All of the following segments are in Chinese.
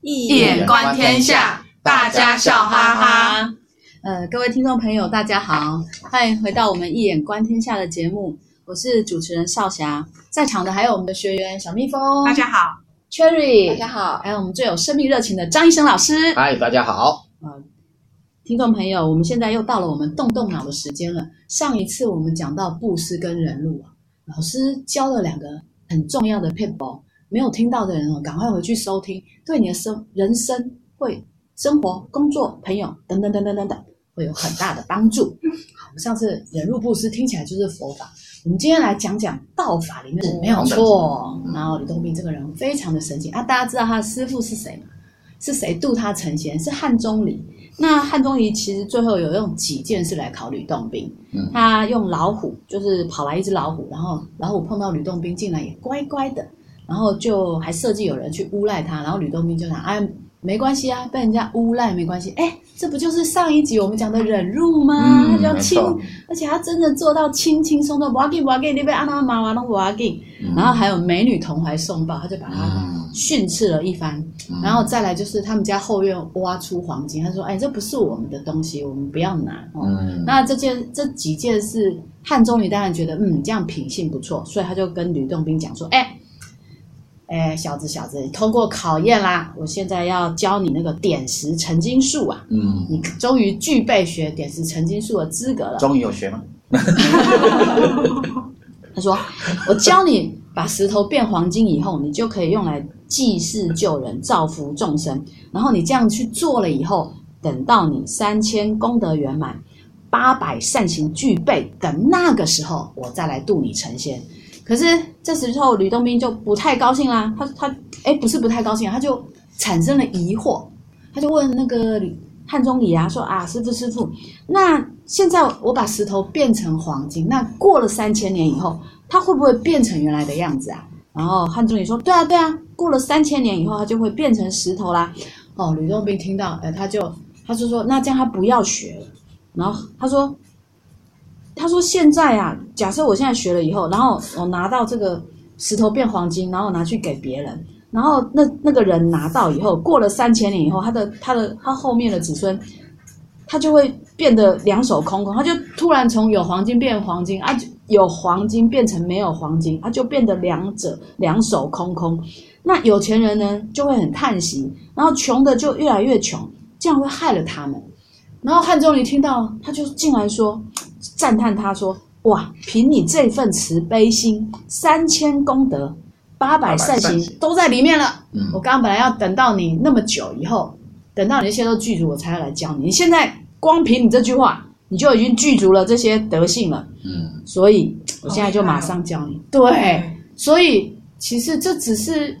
易眼观天下，大家笑哈哈。呃，各位听众朋友，大家好，欢迎回到我们一眼观天下的节目，我是主持人少霞，在场的还有我们的学员小蜜蜂，大家好，Cherry，大家好，还有我们最有生命热情的张医生老师，嗨，大家好。呃，听众朋友，我们现在又到了我们动动脑的时间了。上一次我们讲到布施跟忍辱啊，老师教了两个很重要的撇步，没有听到的人哦，赶快回去收听，对你的生人生会生活、工作、朋友等等等等等等。会有很大的帮助。好，我们上次忍辱布施听起来就是佛法，我们今天来讲讲道法里面是没有错。然后吕洞宾这个人非常的神奇啊，大家知道他的师父是谁吗？是谁度他成仙？是汉钟离。那汉钟离其实最后有用几件事来考吕洞宾。他用老虎，就是跑来一只老虎，然后老虎碰到吕洞宾，进来也乖乖的，然后就还设计有人去诬赖他，然后吕洞宾就想哎。没关系啊，被人家诬赖没关系。哎，这不就是上一集我们讲的忍辱吗？嗯、他就要轻，而且他真的做到轻轻松松，不要紧不要紧，你被阿妈骂完了不要紧。然后还有美女同怀送抱，他就把他训斥了一番。嗯、然后再来就是他们家后院挖出黄金，他说：“哎，这不是我们的东西，我们不要拿。哦”嗯，那这件这几件事，汉钟离当然觉得嗯这样品性不错，所以他就跟吕洞宾讲说：“哎。”哎，小子，小子，你通过考验啦！我现在要教你那个点石成金术啊！嗯，你终于具备学点石成金术的资格了。终于有学吗？他说：“我教你把石头变黄金以后，你就可以用来济世救人、造福众生。然后你这样去做了以后，等到你三千功德圆满、八百善行具备，等那个时候，我再来度你成仙。”可是这时候吕洞宾就不太高兴啦，他他哎不是不太高兴，他就产生了疑惑，他就问那个汉钟离啊说啊师傅师傅，那现在我把石头变成黄金，那过了三千年以后，它会不会变成原来的样子啊？然后汉钟离说对啊对啊，过了三千年以后，它就会变成石头啦。哦，吕洞宾听到，哎他就他就说那这样他不要学了，然后他说。他说：“现在啊，假设我现在学了以后，然后我拿到这个石头变黄金，然后拿去给别人，然后那那个人拿到以后，过了三千年以后，他的他的他后面的子孙，他就会变得两手空空，他就突然从有黄金变黄金啊，有黄金变成没有黄金，他就变得两者两手空空。那有钱人呢，就会很叹息，然后穷的就越来越穷，这样会害了他们。然后汉钟离听到，他就进来说。”赞叹他说：“哇，凭你这份慈悲心，三千功德，八百善行都在里面了。嗯，我刚刚本来要等到你那么久以后，等到你这些都具足，我才要来教你。你现在光凭你这句话，你就已经具足了这些德性了。嗯，所以我现在就马上教你。对，所以其实这只是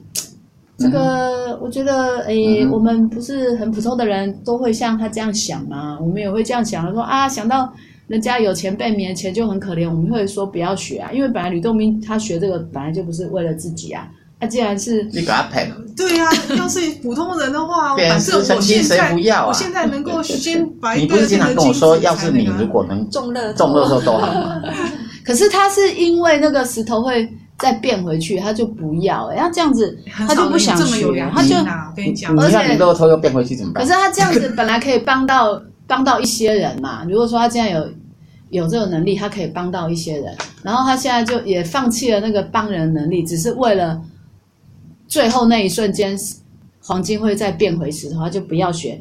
这个，嗯、我觉得，诶，嗯、我们不是很普通的人都会像他这样想嘛？我们也会这样想，说啊，想到。”人家有钱被免钱就很可怜，我们会说不要学啊，因为本来吕洞宾他学这个本来就不是为了自己啊，他、啊、既然是你给他赔了，对呀、啊，要是普通人的话，反正我现在谁不要啊？我现在能够先把你不是经常跟我说，要是你如果能中乐中乐透都好吗？可是他是因为那个石头会再变回去，他就不要、欸，然后这样子他就不想学，他就跟你讲，而且你乐透又变回去怎么办？可是他这样子本来可以帮到。帮到一些人嘛？如果说他现在有有这个能力，他可以帮到一些人，然后他现在就也放弃了那个帮人能力，只是为了最后那一瞬间，黄金会再变回石头，他就不要学。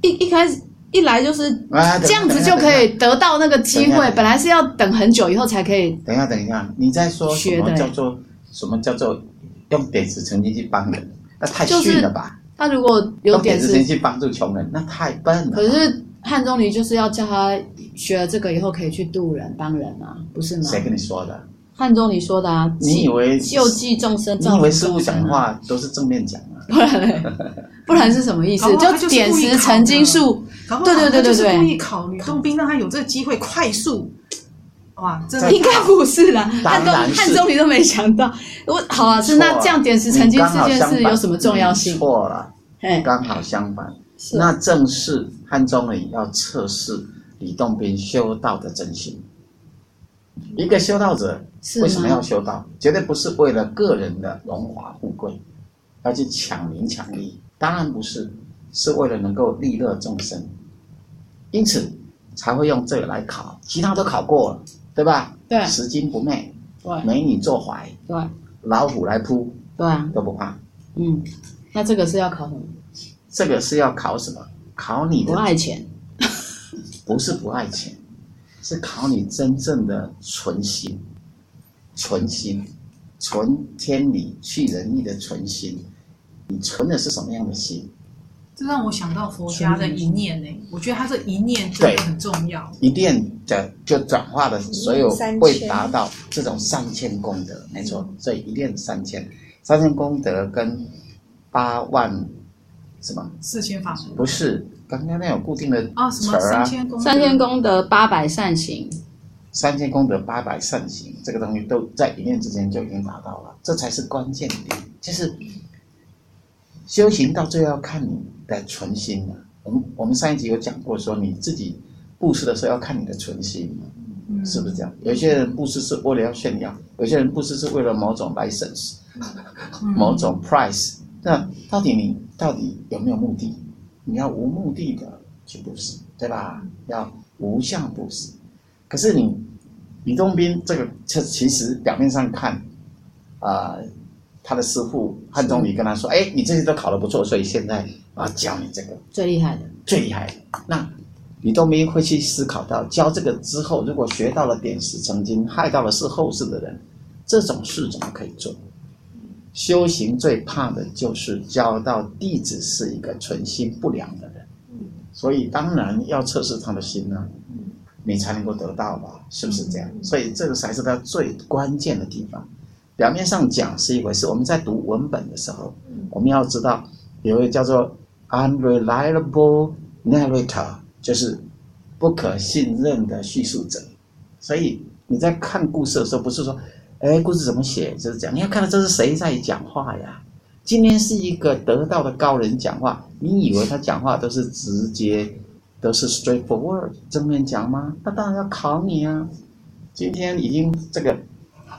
一一开始一来就是这样子就可以得到那个机会，本来是要等很久以后才可以。等一下，等一下，你在说什么叫做什么叫做用点石成金去帮人？那太逊了吧？他如果有点石成金去帮助穷人，那太笨了。可是。汉钟离就是要叫他学了这个以后可以去渡人帮人啊，不是吗？谁跟你说的？汉钟离说的啊。你以为救济众生？你以为师父讲的话都是正面讲啊？不然，不然是什么意思？就点石成金术。对对对对对。故意考吕洞宾，让他有这个机会快速。哇，这 应该不是啦。汉中汉钟离都没想到。我好啊，是那这样点石成金这件事有什么重要性？错了，刚好相反。那正是汉中人要测试李洞宾修道的真心。一个修道者为什么要修道？绝对不是为了个人的荣华富贵，要去抢名抢利，当然不是，是为了能够利乐众生，因此才会用这个来考，其他都考过了，对吧？对，拾金不昧，对，美女坐怀，对，老虎来扑，对啊，都不怕。嗯，那这个是要考什么？这个是要考什么？考你的不爱钱，不是不爱钱，是考你真正的存心，存心。存天理去人意的存心，你存的是什么样的心？这让我想到佛家的一念呢。我觉得他这一念真的很重要。一念的就转化了所有，会达到这种三千功德，没错。所以一念三千，三千功德跟八万什么？四千法门？不是，刚刚那有固定的词啊？什么三千功德？三千功德八百善行。三千功德八百善行，这个东西都在一念之间就已经达到了，这才是关键点。就是修行到最后要看你的存心了。我们我们上一集有讲过，说你自己布施的时候要看你的存心，是不是这样？有些人布施是为了要炫耀，有些人布施是为了某种 license，某种 price。那到底你到底有没有目的？你要无目的的去布施，对吧？要无相布施。可是你李洞宾这个，这其实表面上看，啊、呃，他的师傅汉钟离跟他说：“哎，你这些都考得不错，所以现在我要教你这个最厉害的，最厉害的。”那李洞宾会去思考到，教这个之后，如果学到了点石成金，害到了是后世的人，这种事怎么可以做？修行最怕的就是教到弟子是一个存心不良的人，所以当然要测试他的心呢。你才能够得到吧，是不是这样？所以这个才是他最关键的地方。表面上讲是一回事，我们在读文本的时候，我们要知道有一个叫做 unreliable narrator，就是不可信任的叙述者。所以你在看故事的时候，不是说，哎，故事怎么写就是这样，你要看到这是谁在讲话呀？今天是一个得道的高人讲话，你以为他讲话都是直接？都是 straightforward 正面讲吗？他当然要考你啊！今天已经这个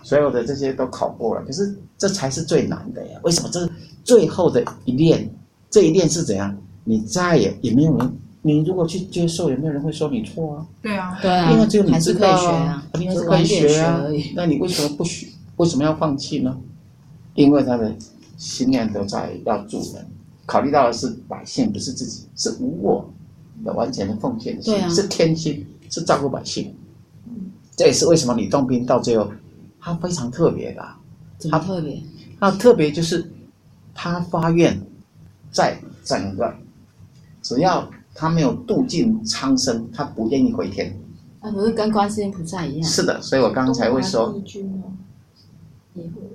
所有的这些都考过了，可是这才是最难的呀！为什么？这是最后的一练，这一练是怎样？你再也也没有人，你如果去接受，也没有人会说你错啊！对啊，对啊，因为只有你知道啊，你还是可以学啊。那你为什么不学？为什么要放弃呢？因为他的心念都在要助人，考虑到的是百姓，不是自己，是无我。的完全的奉献的心，啊、是天心，是照顾百姓。嗯，这也是为什么李洞宾到最后，他非常特别的。怎么特别？他特别就是他发愿，在整个只要他没有度尽苍生，他不愿意回天。那不是跟观世音菩萨一样？是的，所以我刚才会说，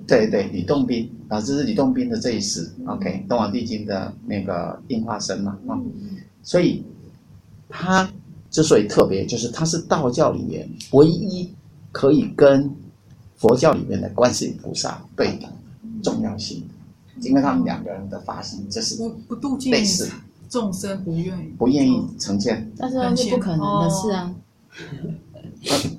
对对，吕洞宾啊，这是吕洞宾的这一世。嗯、OK，东华帝君的那个应化身嘛，啊、嗯，所以。他之所以特别，就是他是道教里面唯一可以跟佛教里面的观世音菩萨对等重要性，因为他们两个人的发心就是不不度尽众生不愿意不愿意成仙，但是那是不可能的事啊。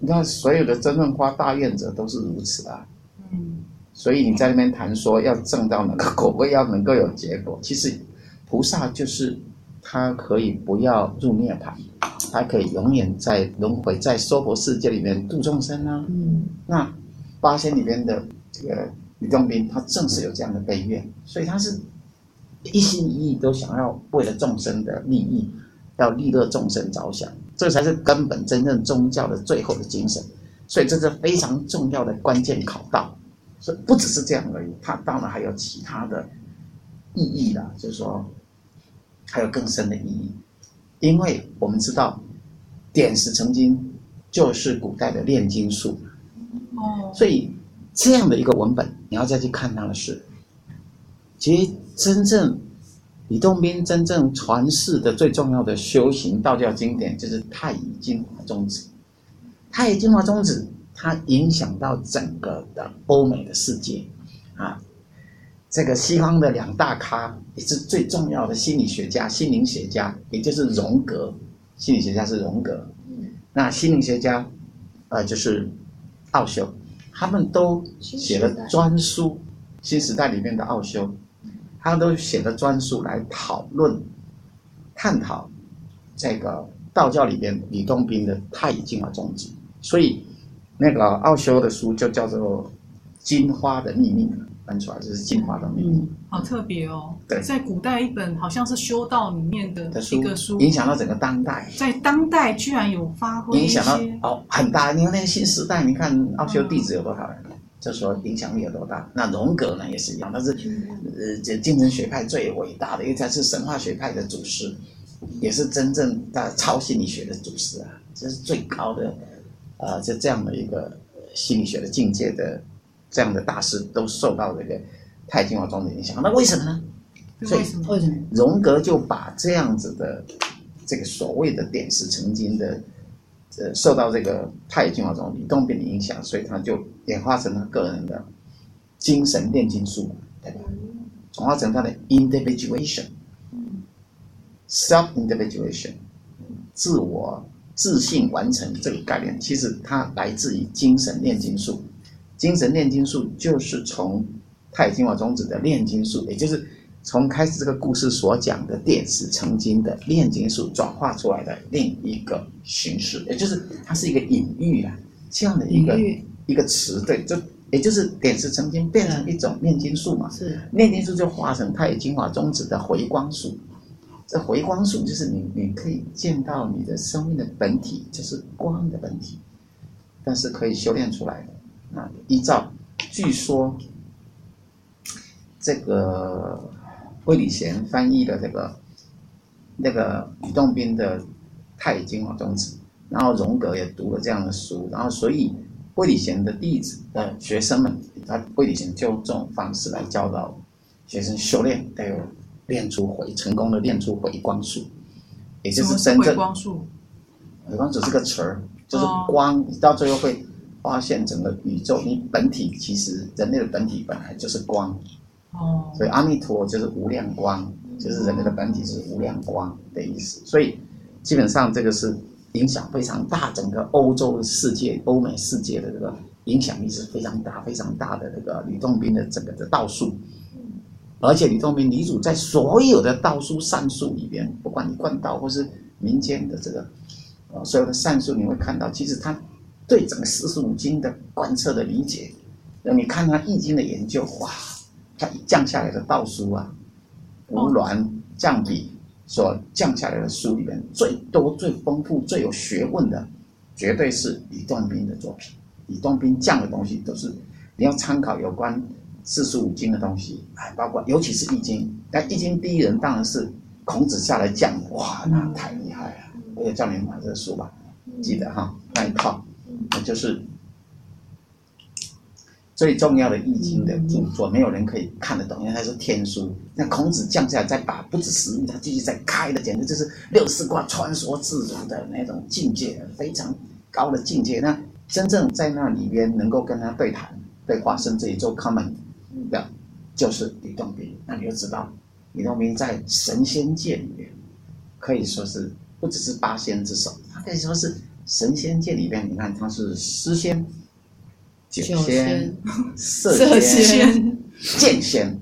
你看，所有的真正发大愿者都是如此啊。嗯，所以你在那边谈说要证到哪个果位，要能够有结果，其实菩萨就是。他可以不要入涅槃，他可以永远在轮回，在娑婆世界里面度众生啊。嗯，那八仙里面的这个李洞宾，他正是有这样的悲愿，所以他是一心一意都想要为了众生的利益，要利乐众生着想，这才是根本真正宗教的最后的精神。所以这是非常重要的关键考道。所以不只是这样而已，它当然还有其他的意义啦，就是说。还有更深的意义，因为我们知道点石成金就是古代的炼金术，哦，所以这样的一个文本，你要再去看它的是，其实真正李洞宾真正传世的最重要的修行道教经典，就是《太乙金华宗旨》。《太乙金华宗旨》它影响到整个的欧美的世界啊。这个西方的两大咖也是最重要的心理学家、心灵学家，也就是荣格。心理学家是荣格，那心灵学家，呃，就是奥修，他们都写了专书。新时代里面的奥修，他都写了专书来讨论、探讨这个道教里边李洞宾的太乙金华宗旨。所以那个奥修的书就叫做《金花的秘密》。翻出来就是金花的秘密，嗯，好特别哦。对，在古代一本好像是修道里面的一个书，影响到整个当代。在当代居然有发挥影响到哦很大。因为那个新时代，你看奥修弟子有多少人，嗯、就说影响力有多大。那荣格呢也是一样，他是呃这精神学派最伟大的，因为他是神话学派的祖师，也是真正的超心理学的祖师啊，这是最高的呃就这样的一个心理学的境界的。这样的大师都受到这个太乙金华宗的影响，那为什么呢？为什么？所以荣格就把这样子的这个所谓的点石成金的，呃，受到这个太乙金华宗吕洞宾的影响，所以他就演化成他个人的精神炼金术，对吧？转化成他的 individuation，self-individuation，自我自信完成这个概念，其实它来自于精神炼金术。精神炼金术就是从太乙金华宗旨的炼金术，也就是从开始这个故事所讲的点石成金的炼金术转化出来的另一个形式，也就是它是一个隐喻啊，这样的一个一个词，对，就也就是点石成金变成一种炼金术嘛，是。炼金术就化成太乙金华宗旨的回光术，这回光术就是你你可以见到你的生命的本体，就是光的本体，但是可以修炼出来的。啊，依照据说，这个魏礼贤翻译的这个那个吕洞宾的《太乙金华宗旨》，然后荣格也读了这样的书，然后所以魏礼贤的弟子的学生们，他魏礼贤就用这种方式来教导学生修炼，还有练出回成功的练出回光术，也就是真正回光术。回光只是个词儿，就是光，哦、到最后会。发现整个宇宙，你本体其实人类的本体本来就是光，哦，所以阿弥陀就是无量光，就是人类的本体是无量光的意思。所以基本上这个是影响非常大，整个欧洲世界、欧美世界的这个影响力是非常大、非常大的。这个吕洞宾的整个的道术，而且吕洞宾吕祖在所有的道术善术里边，不管你贯道或是民间的这个呃所有的善术，你会看到其实他。对整个四书五经的贯彻的理解，那你看他易经的研究，哇，他降下来的道书啊，吴鸾降笔所降下来的书里面，最多、最丰富、最有学问的，绝对是李洞宾的作品。李洞宾降的东西都是你要参考有关四书五经的东西，哎，包括尤其是易经。那易经第一人当然是孔子下来降的，哇，那太厉害了！我也叫你买这个书吧，记得哈，那一套。那就是最重要的易经的著作，没有人可以看得懂，因为它是天书。那孔子降下来再把不止十亿，他继续再开的，简直就是六四卦穿梭自如的那种境界，非常高的境界。那真正在那里边能够跟他对谈、对话，甚至于做 common 的，就是李洞宾。那你就知道，李洞宾在神仙界里面可以说是不只是八仙之首，他可以说是。神仙界里边，你看他是诗仙、酒仙、色仙、剑仙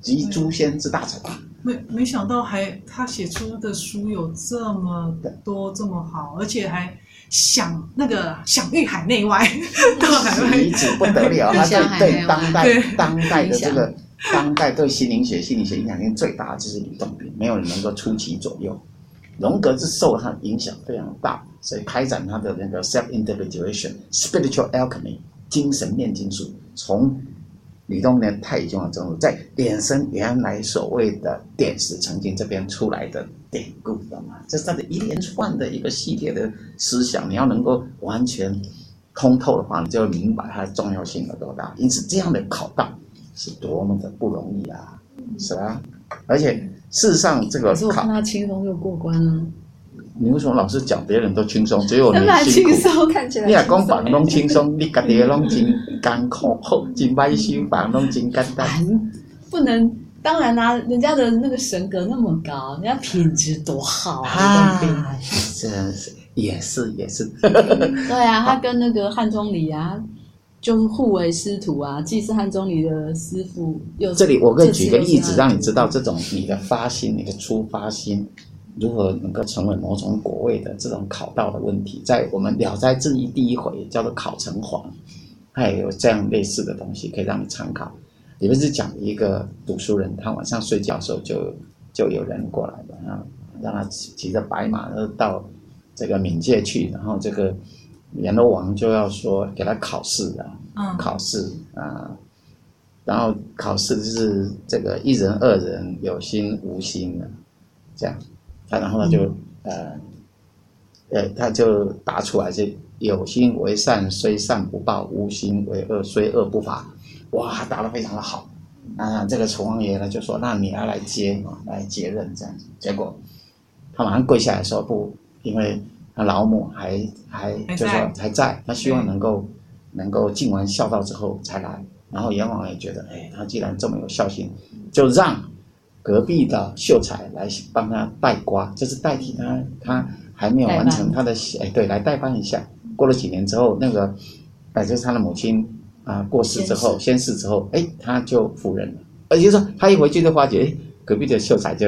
及诸仙之大成。没没想到还他写出的书有这么多这么好，而且还享那个享誉海内外，到海外一直不得了。他对对当代当代的这个当代对心灵学、心理学影响力最大的就是吕洞宾，没有人能够出其左右。荣格是受他影响非常大，所以开展他的那个 self-individuation、spiritual alchemy 精神炼金术，从吕洞宾的太乙金华宗旨，在衍生原来所谓的点石成金这边出来的典故，懂吗？这是他的一连串的一个系列的思想，你要能够完全通透的话，你就会明白它的重要性有多大。因此，这样的考到是多么的不容易啊，是吧？而且。事实上，这个考，可是我看他轻松就过关了。你为什么老是讲别人都轻松，只有你辛苦？你也讲别人都轻松，你家己拢真艰苦，好，真歹修，别人拢真简单。不能，当然啦、啊，人家的那个神格那么高，人家品质多好啊！真是，也是也是。对啊，他跟那个汉钟离啊，就是互为师徒啊。既是汉钟离的师傅，又这里我可以举个例子，让你知道这种你的发心、你的出发心如何能够成为某种果位的这种考道的问题，在我们《了斋志异》第一回叫做考城隍，它也有这样类似的东西可以让你参考。里面是讲一个读书人，他晚上睡觉的时候就就有人过来了，然后让他骑骑着白马，然后到这个冥界去，然后这个阎罗王就要说给他考试啊，嗯、考试啊，然后考试就是这个一人、二人有心无心的这样，他然后呢就、嗯、呃，呃，他就答出来，是有心为善，虽善不报；无心为恶，虽恶不罚。哇，答得非常的好，啊，这个楚王爷呢就说：“那你要来接嘛，来接任这样子。”结果他马上跪下来说：“不，因为他老母还还就说还在，他希望能够能够尽完孝道之后才来。”然后阎王也觉得，哎，他既然这么有孝心，就让隔壁的秀才来帮他代瓜，就是代替他，他还没有完成他的哎，对，来代班一下。过了几年之后，那个哎，就是他的母亲。啊，过世之后，仙逝之后，哎，他就赴任了。而且说，他一回去就发觉，哎，隔壁的秀才就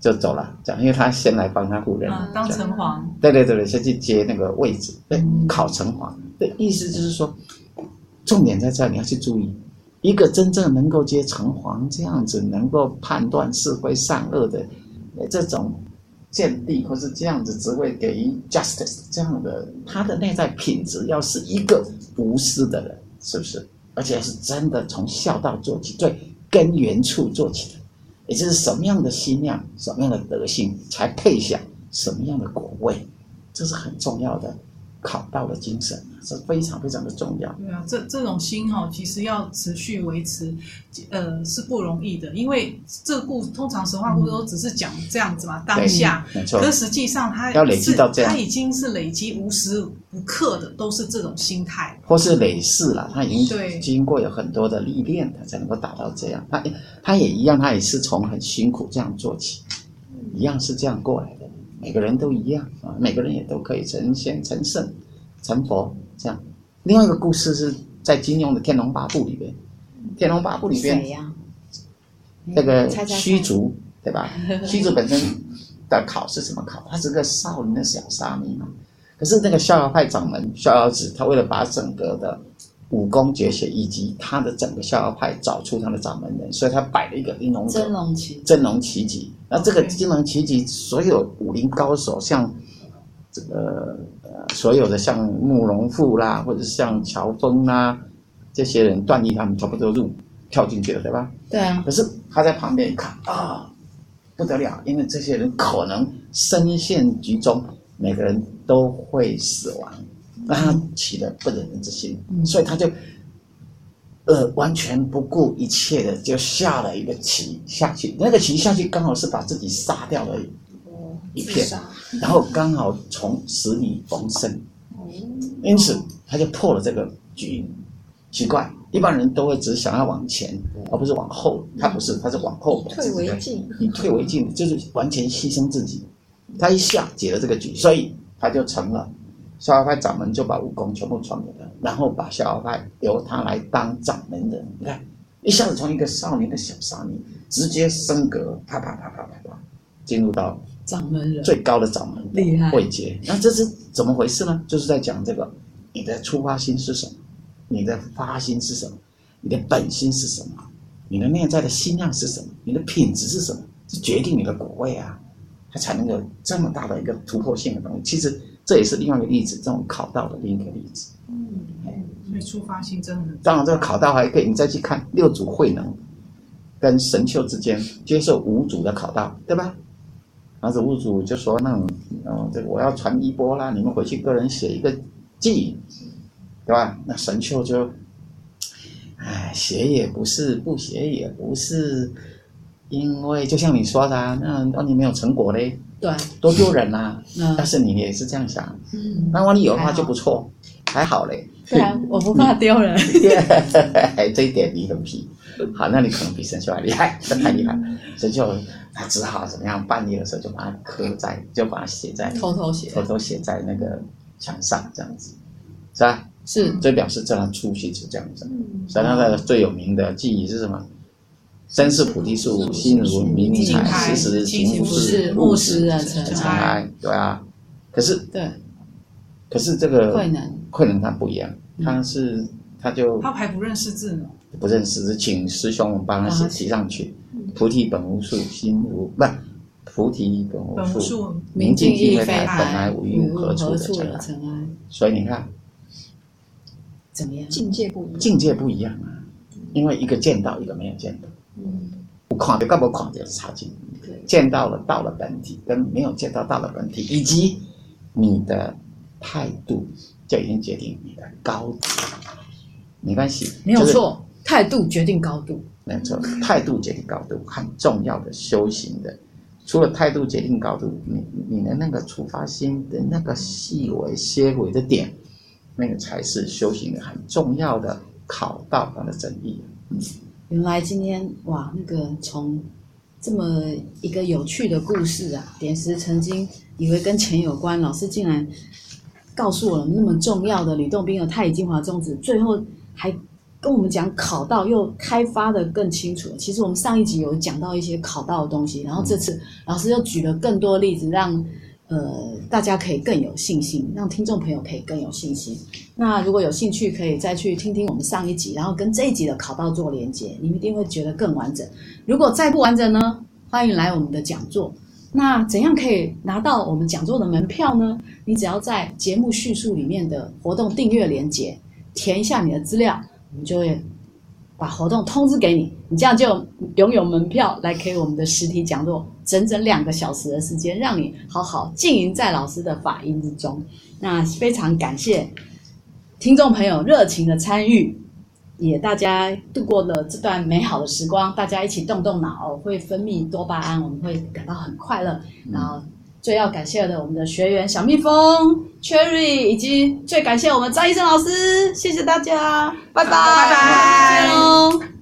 就走了，这样，因为他先来帮他赴任，啊，当城隍。对对对对，先去接那个位置，对，考城隍。对，意思就是说，重点在这，你要去注意，一个真正能够接城隍这样子，能够判断是非善恶的这种见地，或是这样子职位给予 justice 这样的，他的内在品质要是一个无私的人。是不是？而且是真的从孝道做起，最根源处做起的，也就是什么样的心量，什么样的德性，才配享什么样的果位，这是很重要的。考到的精神是非常非常的重要。对啊，这这种心哈，其实要持续维持，呃，是不容易的。因为这个故通常神话故事都只是讲这样子嘛，嗯、当下。没错。可实际上，它要累积到这样，它已经是累积无时无刻的都是这种心态，或是累世了。他已经经过有很多的历练，他才能够达到这样。他他也一样，他也是从很辛苦这样做起，一样是这样过来的。每个人都一样啊，每个人也都可以成仙、成圣、成佛这样。另外一个故事是在金庸的《天龙八部》里边，《天龙八部》里边，谁呀？这个虚竹对吧？虚竹本身的考是怎么考？他是个少林的小沙弥嘛。可是那个逍遥派掌门逍遥子，他为了把整个的武功绝学以及他的整个逍遥派找出他的掌门人，所以他摆了一个玲珑真龙奇真龙奇戟。那这个真龙奇戟，所有武林高手，像这个呃所有的像慕容复啦，或者像乔峰啦，这些人段誉他们全部都入跳进去了，对吧？对啊。可是他在旁边一看啊，不得了，因为这些人可能深陷局中，每个人都会死亡。让他起了不忍之心，嗯、所以他就，呃，完全不顾一切的就下了一个棋下去。那个棋下去刚好是把自己杀掉了一片，哦、然后刚好从死里逢生，哦、因此他就破了这个局。奇怪，一般人都会只想要往前，嗯、而不是往后。他不是，他是往后退为进，以退为进就是完全牺牲自己。他一下解了这个局，所以他就成了。逍遥派掌门就把武功全部传给他，然后把逍遥派由他来当掌门人。你看，一下子从一个少年的小沙弥，直接升格，啪啪啪啪啪啪，进入到掌门人最高的掌门位阶。那这是怎么回事呢？就是在讲这个，你的出发心是什么？你的发心是什么？你的本心是什么？你的内在的心量是什么？你的品质是什么？是决定你的果位啊，它才能有这么大的一个突破性的东西。其实。这也是另外一个例子，这种考道的另一个例子。嗯，所以出发心真的很。当然，这个考道还可以，你再去看六祖慧能跟神秀之间接受五祖的考道，对吧？然后五祖就说：“那种，嗯，这个我要传衣钵啦，你们回去个人写一个记，对吧？”那神秀就，哎，写也不是，不写也不是，因为就像你说的，啊，那那你没有成果嘞。对，多丢人呐、啊！嗯，但是你也是这样想，嗯，那万一有的话就不错，还好嘞。对啊，我不怕丢人。这一点你很皮，好，那你可能比神秀还厉害，这太厉害。神秀他只好怎么样？半夜的时候就把它刻在，就把它写在，偷偷写，偷偷写在那个墙上，这样子，是吧？是，这表示这样出息是这样子。所以他的最有名的记忆是什么？身是菩提树，心如明镜台，时时勤拂拭，勿使惹尘埃。对啊，可是对，可是这个慧能，慧能他不一样，他是他就他还不认识字呢，不认识字，请师兄们帮他写提上去。菩提本无树，心如不，菩提本无树，明镜亦非台，本来无一物，何处惹尘埃？所以你看，怎么样？境界不一样，境界不一样啊，因为一个见到，一个没有见到。嗯，我看到跟不看到是差劲。对，见到了到了本体，跟没有见到到了本体，以及你的态度，就已经决定你的高度。没关系，没有错，态度决定高度。没错，态度决定高度，很重要的修行的。除了态度决定高度，你你的那个出发心的那个细微、些微的点，那个才是修行的很重要的考道它的真义。嗯。原来今天哇，那个从这么一个有趣的故事啊，点石曾经以为跟钱有关，老师竟然告诉我们那么重要的吕洞宾的太乙精华宗旨，最后还跟我们讲考到，又开发得更清楚。其实我们上一集有讲到一些考到的东西，然后这次老师又举了更多例子，让。呃，大家可以更有信心，让听众朋友可以更有信心。那如果有兴趣，可以再去听听我们上一集，然后跟这一集的考道做连接，你们一定会觉得更完整。如果再不完整呢，欢迎来我们的讲座。那怎样可以拿到我们讲座的门票呢？你只要在节目叙述里面的活动订阅连接，填一下你的资料，我们就会。把活动通知给你，你这样就拥有门票来给我们的实体讲座，整整两个小时的时间，让你好好浸淫在老师的法音之中。那非常感谢听众朋友热情的参与，也大家度过了这段美好的时光，大家一起动动脑，会分泌多巴胺，我们会感到很快乐。然后。最要感谢的我们的学员小蜜蜂 Cherry，以及最感谢我们张医生老师，谢谢大家，拜拜，拜拜。